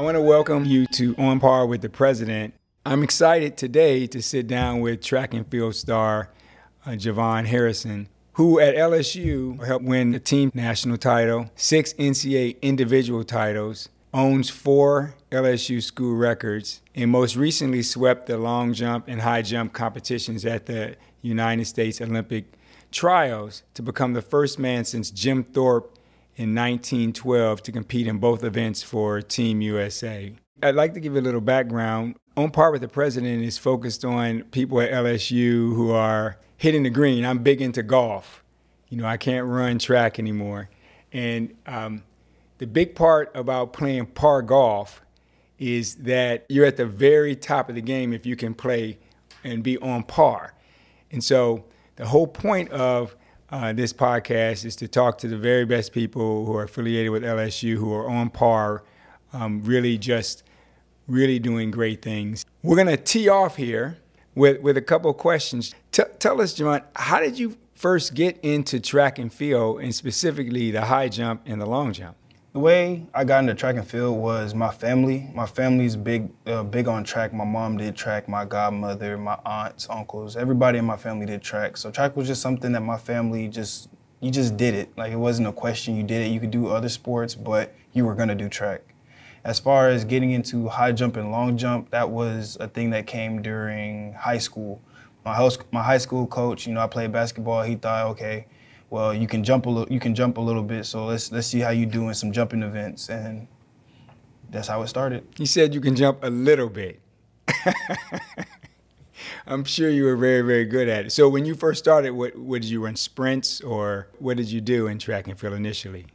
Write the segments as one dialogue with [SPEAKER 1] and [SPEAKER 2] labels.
[SPEAKER 1] I want to welcome you to On Par with the President. I'm excited today to sit down with track and field star uh, JuVaughn Harrison, who at LSU helped win the team national title, six NCAA individual titles, owns four LSU school records, and most recently swept the long jump and high jump competitions at the United States Olympic Trials to become the first man since Jim Thorpe in 1912 to compete in both events for Team USA. I'd like to give you a little background. On Par with the President is focused on people at LSU who are hitting the green. I'm big into golf. You know, I can't run track anymore. And um, the big part about playing par golf is that you're at the very top of the game if you can play and be on par. And so the whole point of uh, this podcast is to talk to the very best people who are affiliated with LSU, who are on par, um, really just really doing great things. We're going to tee off here with, with a couple of questions. T- tell us, John, how did you first get into track and field, and specifically the high jump and the long jump?
[SPEAKER 2] The way I got into track and field was my family. My family's big, uh, big on track. My mom did track. My godmother, my aunts, uncles, everybody in my family did track. So track was just something that my family just, you just did it. Like it wasn't a question. You did it. You could do other sports, but you were gonna do track. As far as getting into high jump and long jump, that was a thing that came during high school. My host, my high school coach, you know, I played basketball. He thought, okay well, you can jump a little, you can jump a little bit. So let's let's see how you do in some jumping events, and that's how it started.
[SPEAKER 1] He said you can jump a little bit. I'm sure you were very very good at it. So when you first started, what, what did you run sprints or what did you do in track and field initially?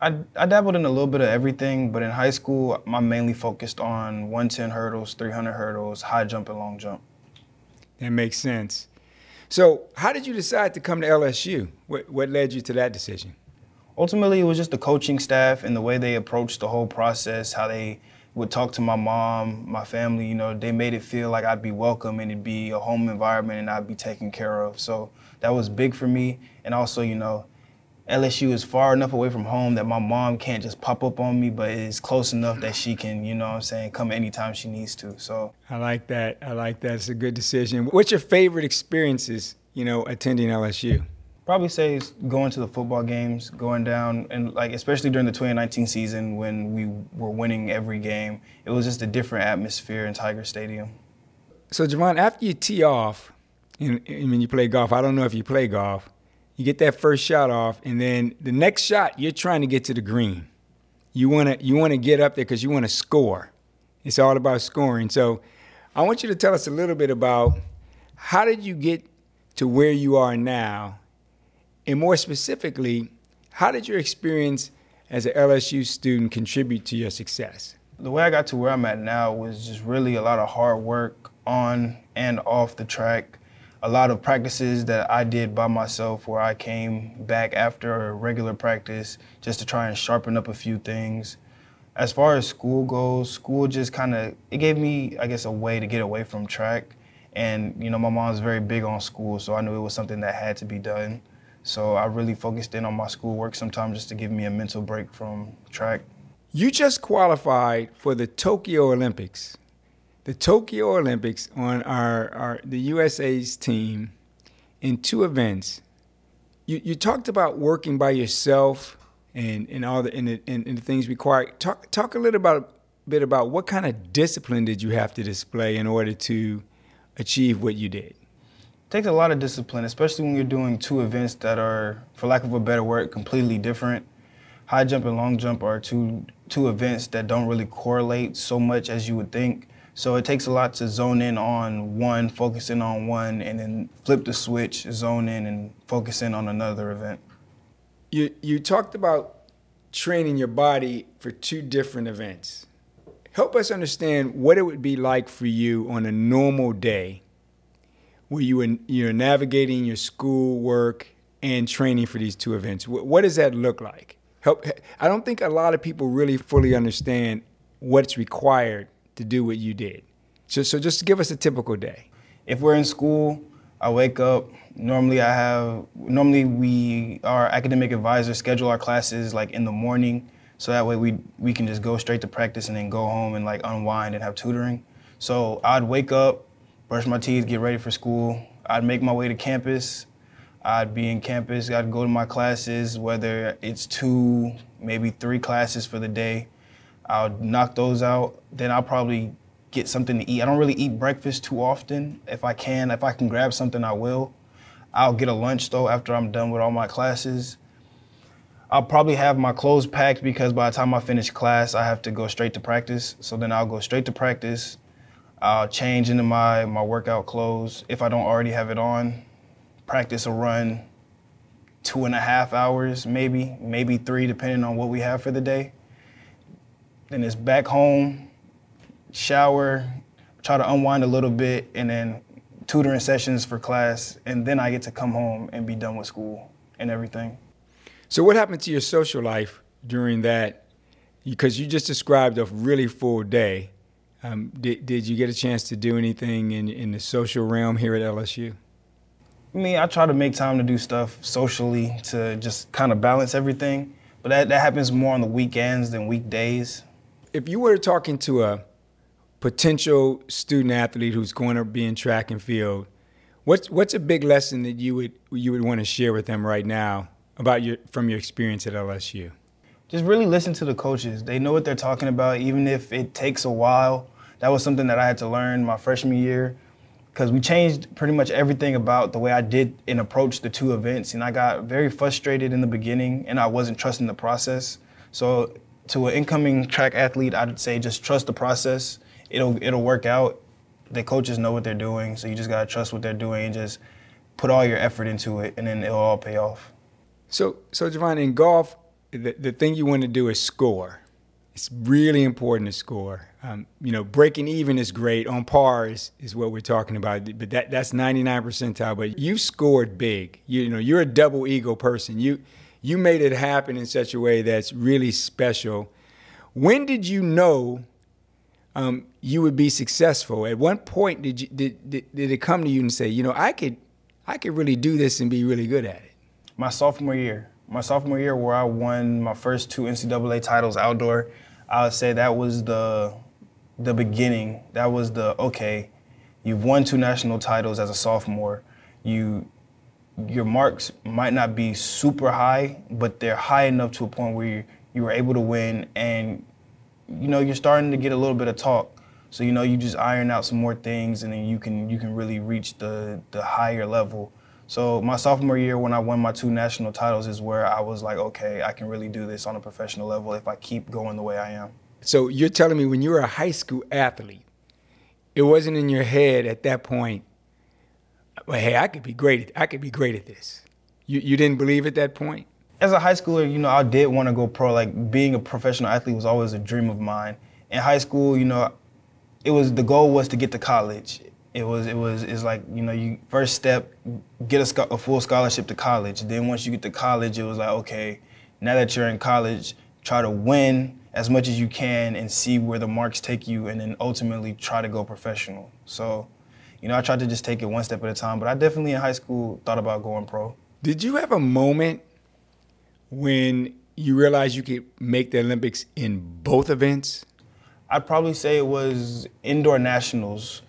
[SPEAKER 2] I, I dabbled in a little bit of everything, but in high school, I mainly focused on 110 hurdles, 300 hurdles, high jump, and long jump.
[SPEAKER 1] That makes sense. So, how did you decide to come to LSU? What, what led you to that decision?
[SPEAKER 2] Ultimately, it was just the coaching staff and the way they approached the whole process, how they would talk to my mom, my family. You know, they made it feel like I'd be welcome and it'd be a home environment and I'd be taken care of. So that was big for me. And also, you know, LSU is far enough away from home that my mom can't just pop up on me, but it's close enough that she can, you know what I'm saying, come anytime she needs to. So
[SPEAKER 1] I like that. I like that. It's a good decision. What's your favorite experiences, you know, attending LSU?
[SPEAKER 2] Probably say going to the football games, going down and like especially during the 2019 season when we were winning every game. It was just a different atmosphere in Tiger Stadium.
[SPEAKER 1] So JuVaughn, after you tee off, and, and when you play golf, I don't know if you play golf you get that first shot off, and then the next shot, you're trying to get to the green. You wanna you wanna get up there because you want to score. It's all about scoring. So I want you to tell us a little bit about how did you get to where you are now, and more specifically, how did your experience as an LSU student contribute to your success?
[SPEAKER 2] The way I got to where I'm at now was just really a lot of hard work on and off the track a lot of practices that I did by myself where I came back after a regular practice just to try and sharpen up a few things. As far as school goes, school just kind of it gave me, I guess, a way to get away from track. And you know, my mom's very big on school, so I knew it was something that had to be done. So I really focused in on my schoolwork sometimes just to give me a mental break from track.
[SPEAKER 1] You just qualified for the Tokyo Olympics the Tokyo Olympics on our, our the USA's team in two events. You, you talked about working by yourself and, and all the and, the and, and the things required. Talk talk a little about bit about what kind of discipline did you have to display in order to achieve what you did. It
[SPEAKER 2] takes a lot of discipline, especially when you're doing two events that are, for lack of a better word, completely different. High jump and long jump are two two events that don't really correlate so much as you would think. So it takes a lot to zone in on one, focus in on one, and then flip the switch, zone in, and focus in on another event.
[SPEAKER 1] You, you talked about training your body for two different events. Help us understand what it would be like for you on a normal day where you are, you're navigating your school work and training for these two events. What does that look like? Help. I don't think a lot of people really fully understand what's required to do what you did. So, so just give us a typical day.
[SPEAKER 2] If we're in school, I wake up. Normally, I have normally we our academic advisors schedule our classes like in the morning. So that way we we can just go straight to practice and then go home and like unwind and have tutoring. So I'd wake up, brush my teeth, get ready for school. I'd make my way to campus. I'd be in campus. I'd go to my classes, whether it's two, maybe three classes for the day. I'll knock those out. Then I'll probably get something to eat. I don't really eat breakfast too often. If I can, if I can grab something, I will. I'll get a lunch though after I'm done with all my classes. I'll probably have my clothes packed because by the time I finish class, I have to go straight to practice. So then I'll go straight to practice. I'll change into my, my workout clothes if I don't already have it on. Practice a run two and a half hours, maybe, maybe three, depending on what we have for the day. Then it's back home, shower, try to unwind a little bit, and then tutoring sessions for class. And then I get to come home and be done with school and everything.
[SPEAKER 1] So, what happened to your social life during that? Because you just described a really full day. Um, did, did you get a chance to do anything in, in the social realm here at LSU?
[SPEAKER 2] I mean, I try to make time to do stuff socially to just kind of balance everything, but that, that happens more on the weekends than weekdays.
[SPEAKER 1] If you were talking to a potential student athlete who's going to be in track and field, what's what's a big lesson that you would you would want to share with them right now about your from your experience at LSU?
[SPEAKER 2] Just really listen to the coaches. They know what they're talking about, even if it takes a while that was something that I had to learn my freshman year because we changed pretty much everything about the way I did and approached the two events. And I got very frustrated in the beginning and I wasn't trusting the process. So, to an incoming track athlete, I'd say just trust the process. It'll, it'll work out. The coaches know what they're doing, so you just gotta trust what they're doing and just put all your effort into it, and then it'll all pay off.
[SPEAKER 1] So, so JuVaughn, in golf, the, the thing you want to do is score. It's really important to score. Um, you know, breaking even is great. On par is, is what we're talking about. But that that's 99 percentile. But you scored big. You, you know, you're a double eagle person. You you made it happen in such a way that's really special. When did you know um, you would be successful? At what point did you did, did did it come to you and say, you know, I could I could really do this and be really good at it?
[SPEAKER 2] My sophomore year. My sophomore year, where I won my first two NCAA titles outdoor I would say that was the the beginning. That was the okay. You've won two national titles as a sophomore. You your marks might not be super high, but they're high enough to a point where you, you were able to win, and you know you're starting to get a little bit of talk. So you know you just iron out some more things, and then you can you can really reach the the higher level. So my sophomore year, when I won my two national titles, is where I was like, okay, I can really do this on a professional level if I keep going the way I am.
[SPEAKER 1] So you're telling me when you were a high school athlete, it wasn't in your head at that point, well, hey, I could be great. At, I could be great at this. You you didn't believe at that point.
[SPEAKER 2] As a high schooler, you know, I did want to go pro. Like being a professional athlete was always a dream of mine. In high school, you know, it was the goal was to get to college it was it was it's like you know you first step get a, a, full scholarship to college then once you get to college it was like okay now that you're in college try to win as much as you can and see where the marks take you and then ultimately try to go professional so you know i tried to just take it one step at a time but i definitely in high school thought about going pro
[SPEAKER 1] did you have a moment when you realized you could make the olympics in both events
[SPEAKER 2] i'd probably say it was indoor nationals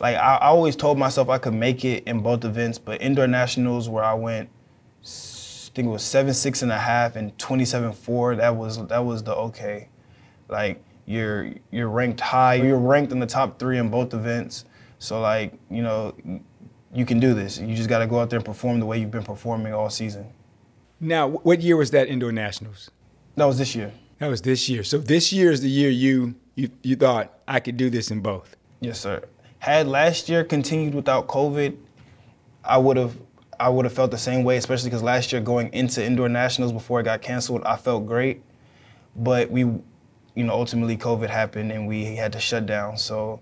[SPEAKER 2] like I, I, always told myself I could make it in both events, but indoor nationals where I went, I think it was seven six and a half and twenty seven four. That was that was the okay. Like you're you're ranked high. You're ranked in the top three in both events. So like you know, you can do this. You just got to go out there and perform the way you've been performing all season.
[SPEAKER 1] Now, what year was that indoor nationals?
[SPEAKER 2] That was this year.
[SPEAKER 1] That was this year. So this year is the year you you you thought I could do this in both.
[SPEAKER 2] Yes, sir had last year continued without COVID, I would have I would have felt the same way, especially because last year going into indoor nationals before it got canceled, I felt great. But we, you know, ultimately COVID happened and we had to shut down. So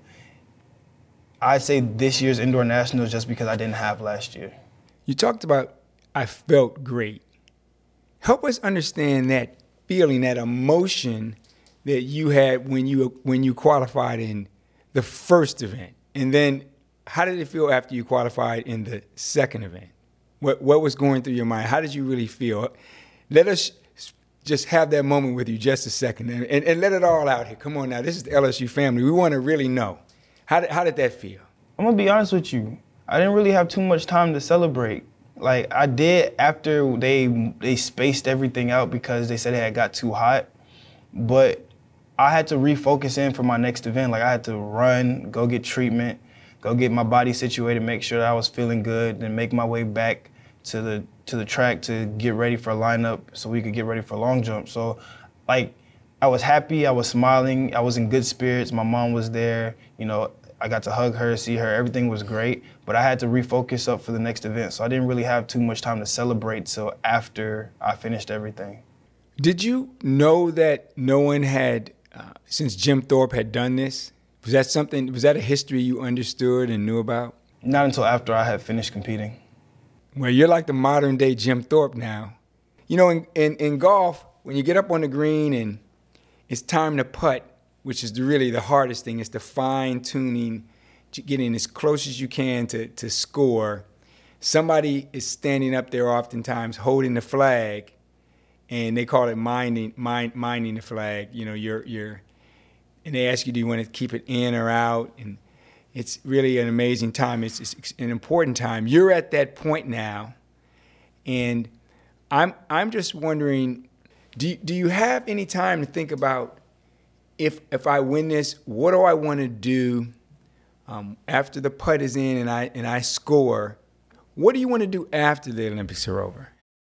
[SPEAKER 2] I'd say this year's indoor nationals just because I didn't have last year.
[SPEAKER 1] You talked about I felt great. Help us understand that feeling, that emotion that you had when you when you qualified in the first event. And then, how did it feel after you qualified in the second event? What what was going through your mind? How did you really feel? Let us just have that moment with you just a second and, and, and let it all out here. Come on now, this is the LSU family. We want to really know. How did, how did that feel?
[SPEAKER 2] I'm gonna be honest with you. I didn't really have too much time to celebrate. Like I did after they they spaced everything out because they said it had got too hot. But I had to refocus in for my next event. Like I had to run, go get treatment, go get my body situated, make sure I was feeling good, then make my way back to the to the track to get ready for a lineup so we could get ready for long jump. So like I was happy, I was smiling, I was in good spirits. My mom was there, you know, I got to hug her, see her, everything was great, but I had to refocus up for the next event. So I didn't really have too much time to celebrate till after I finished everything.
[SPEAKER 1] Did you know that no one had, uh, since Jim Thorpe had done this? Was that something, was that a history you understood and knew about?
[SPEAKER 2] Not until after I had finished competing.
[SPEAKER 1] Well, you're like the modern day Jim Thorpe now. You know, in, in, in golf, when you get up on the green and it's time to putt, which is really the hardest thing, is the fine tuning, getting as close as you can to, to score. Somebody is standing up there oftentimes holding the flag, and they call it minding, mind, minding the flag. You know, you're, you're, and they ask you, do you want to keep it in or out? And it's really an amazing time. It's, it's, an important time. You're at that point now, and I'm I'm just wondering, do do you have any time to think about if if I win this, what do I want to do um, after the putt is in and I and I score? What do you want to do after the Olympics are over?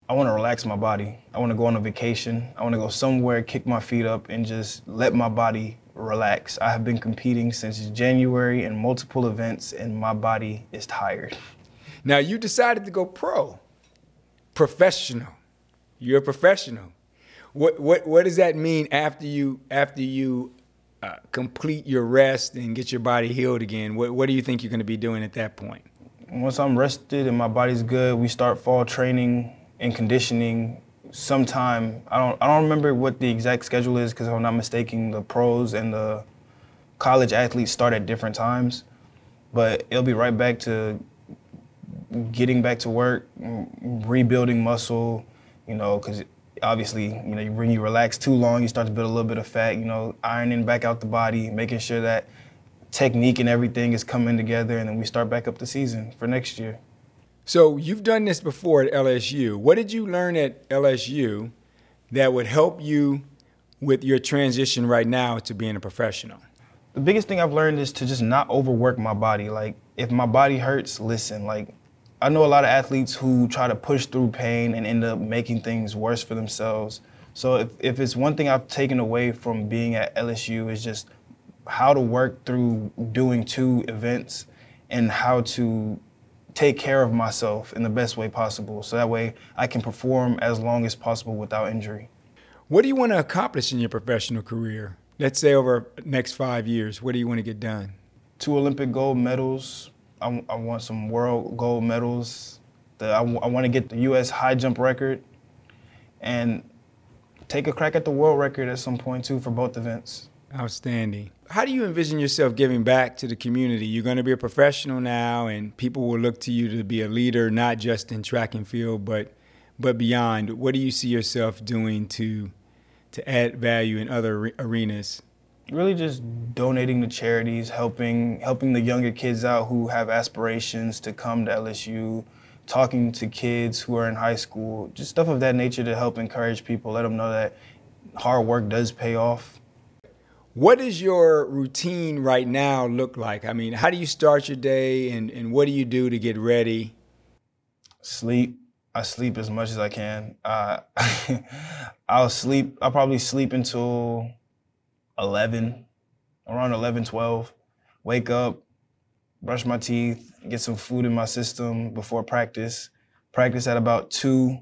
[SPEAKER 2] I want to relax my body. I want to go on a vacation. I want to go somewhere, kick my feet up, and just let my body relax. I have been competing since January in multiple events, and my body is tired.
[SPEAKER 1] Now, you decided to go pro, professional. You're a professional. What, what, what does that mean after you, after you uh, complete your rest and get your body healed again? What, what do you think you're going to be doing at that point?
[SPEAKER 2] Once I'm rested and my body's good, we start fall training and conditioning sometime. I don't I don't remember what the exact schedule is because I'm not mistaken. The pros and the college athletes start at different times, but it'll be right back to getting back to work, rebuilding muscle. You know, because obviously, you know, when you relax too long, you start to build a little bit of fat. You know, ironing back out the body, making sure that technique and everything is coming together, and then we start back up the season for next year.
[SPEAKER 1] So you've done this before at LSU. What did you learn at LSU that would help you with your transition right now to being a professional?
[SPEAKER 2] The biggest thing I've learned is to just not overwork my body. Like if my body hurts, listen. Like I know a lot of athletes who try to push through pain and end up making things worse for themselves. So if, if it's one thing I've taken away from being at LSU is just how to work through doing two events and how to take care of myself in the best way possible so that way I can perform as long as possible without injury.
[SPEAKER 1] What do you want to accomplish in your professional career? Let's say over next five years, what do you want to get done?
[SPEAKER 2] Two Olympic gold medals. I, I want some world gold medals. The, I, I want to get the U.S. high jump record and take a crack at the world record at some point too for both events.
[SPEAKER 1] Outstanding. How do you envision yourself giving back to the community? You're going to be a professional now, and people will look to you to be a leader, not just in track and field, but but beyond. What do you see yourself doing to to add value in other arenas?
[SPEAKER 2] Really, just donating to charities, helping helping the younger kids out who have aspirations to come to LSU, talking to kids who are in high school, just stuff of that nature to help encourage people, let them know that hard work does pay off
[SPEAKER 1] what does your routine right now look like? I mean, how do you start your day and, and what do you do to get ready?
[SPEAKER 2] Sleep. I sleep as much as I can. Uh, I'll sleep, I'll probably sleep until 11, around 11, 12. Wake up, brush my teeth, get some food in my system before practice. Practice at about 2,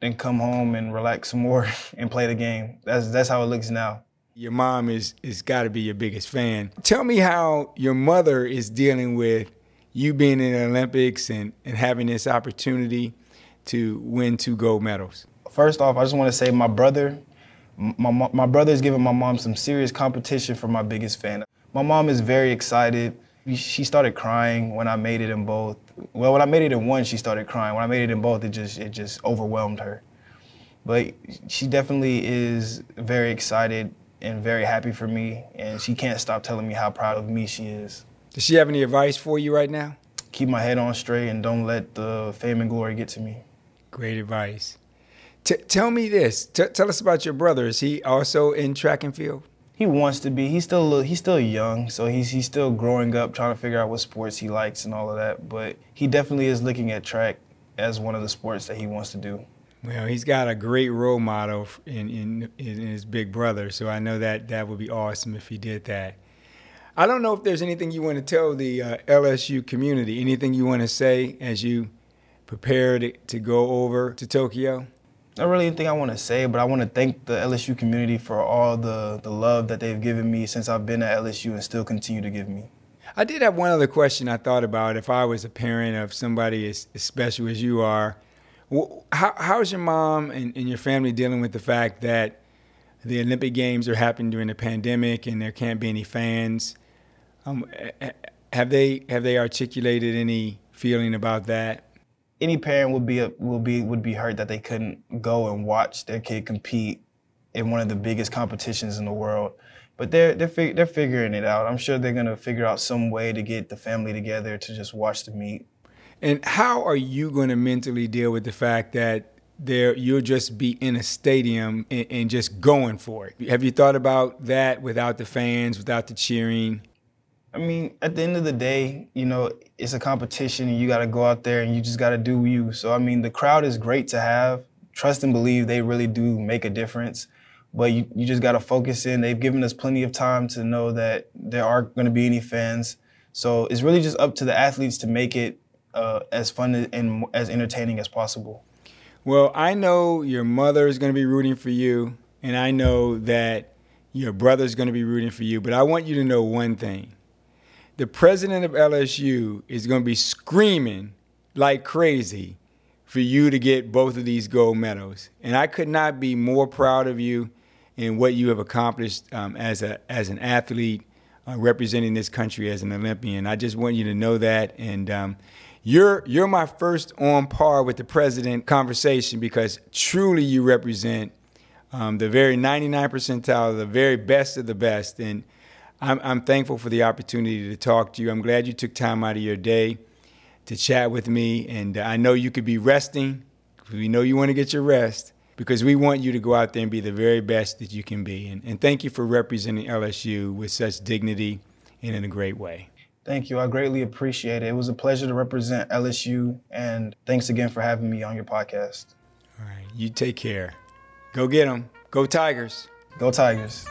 [SPEAKER 2] then come home and relax some more and play the game. That's, that's how it looks now.
[SPEAKER 1] Your mom is is got to be your biggest fan. Tell me how your mother is dealing with you being in the Olympics and, and having this opportunity to win two gold medals.
[SPEAKER 2] First off, I just want to say my brother, my, my brother is giving my mom some serious competition for my biggest fan. My mom is very excited. She started crying when I made it in both. Well, when I made it in one, she started crying. When I made it in both, it just it just overwhelmed her. But she definitely is very excited and very happy for me, and she can't stop telling me how proud of me she is.
[SPEAKER 1] Does she have any advice for you right now?
[SPEAKER 2] Keep my head on straight and don't let the fame and glory get to me.
[SPEAKER 1] Great advice. T- tell me this. T- tell us about your brother. Is he also in track and field?
[SPEAKER 2] He wants to be. He's still a little, he's still young, so he's he's still growing up, trying to figure out what sports he likes and all of that. But he definitely is looking at track as one of the sports that he wants to do.
[SPEAKER 1] Well, he's got a great role model in, in, in his big brother, so I know that that would be awesome if he did that. I don't know if there's anything you want to tell the uh, LSU community, anything you want to say as you prepare to, to go over to Tokyo?
[SPEAKER 2] Not really anything I want to say, but I want to thank the LSU community for all the, the love that they've given me since I've been at LSU and still continue to give me.
[SPEAKER 1] I did have one other question I thought about. If I was a parent of somebody as, as special as you are, how, how's your mom and, and your family dealing with the fact that the Olympic Games are happening during the pandemic and there can't be any fans? Um, have they have they articulated any feeling about that?
[SPEAKER 2] Any parent would be a, be would be hurt that they couldn't go and watch their kid compete in one of the biggest competitions in the world. But they're they're fig- they're figuring it out. I'm sure they're gonna figure out some way to get the family together to just watch the meet.
[SPEAKER 1] And how are you going to mentally deal with the fact that there you'll just be in a stadium and, and, just going for it? Have you thought about that without the fans, without the cheering?
[SPEAKER 2] I mean, at the end of the day, you know, it's a competition and you got to go out there and you just got to do you. So, I mean, the crowd is great to have. Trust and believe they really do make a difference. But you, you just got to focus in. They've given us plenty of time to know that there aren't going to be any fans. So it's really just up to the athletes to make it uh, as fun and as entertaining as possible.
[SPEAKER 1] Well, I know your mother is going to be rooting for you, and I know that your brother is going to be rooting for you. But I want you to know one thing the president of LSU is going to be screaming like crazy for you to get both of these gold medals. And I could not be more proud of you and what you have accomplished um, as, a, as an athlete uh, representing this country as an Olympian. I just want you to know that. And um, you're, you're my first on par with the president conversation because truly you represent um, the very 99 percentile, the very best of the best. And I'm, I'm thankful for the opportunity to talk to you. I'm glad you took time out of your day to chat with me. And uh, I know you could be resting. We know you want to get your rest because we want you to go out there and be the very best that you can be. And, and thank you for representing LSU with such dignity and in a great way.
[SPEAKER 2] Thank you. I greatly appreciate it. It was a pleasure to represent LSU. And thanks again for having me on your podcast.
[SPEAKER 1] All right. You take care. Go get them. Go Tigers.
[SPEAKER 2] Go Tigers.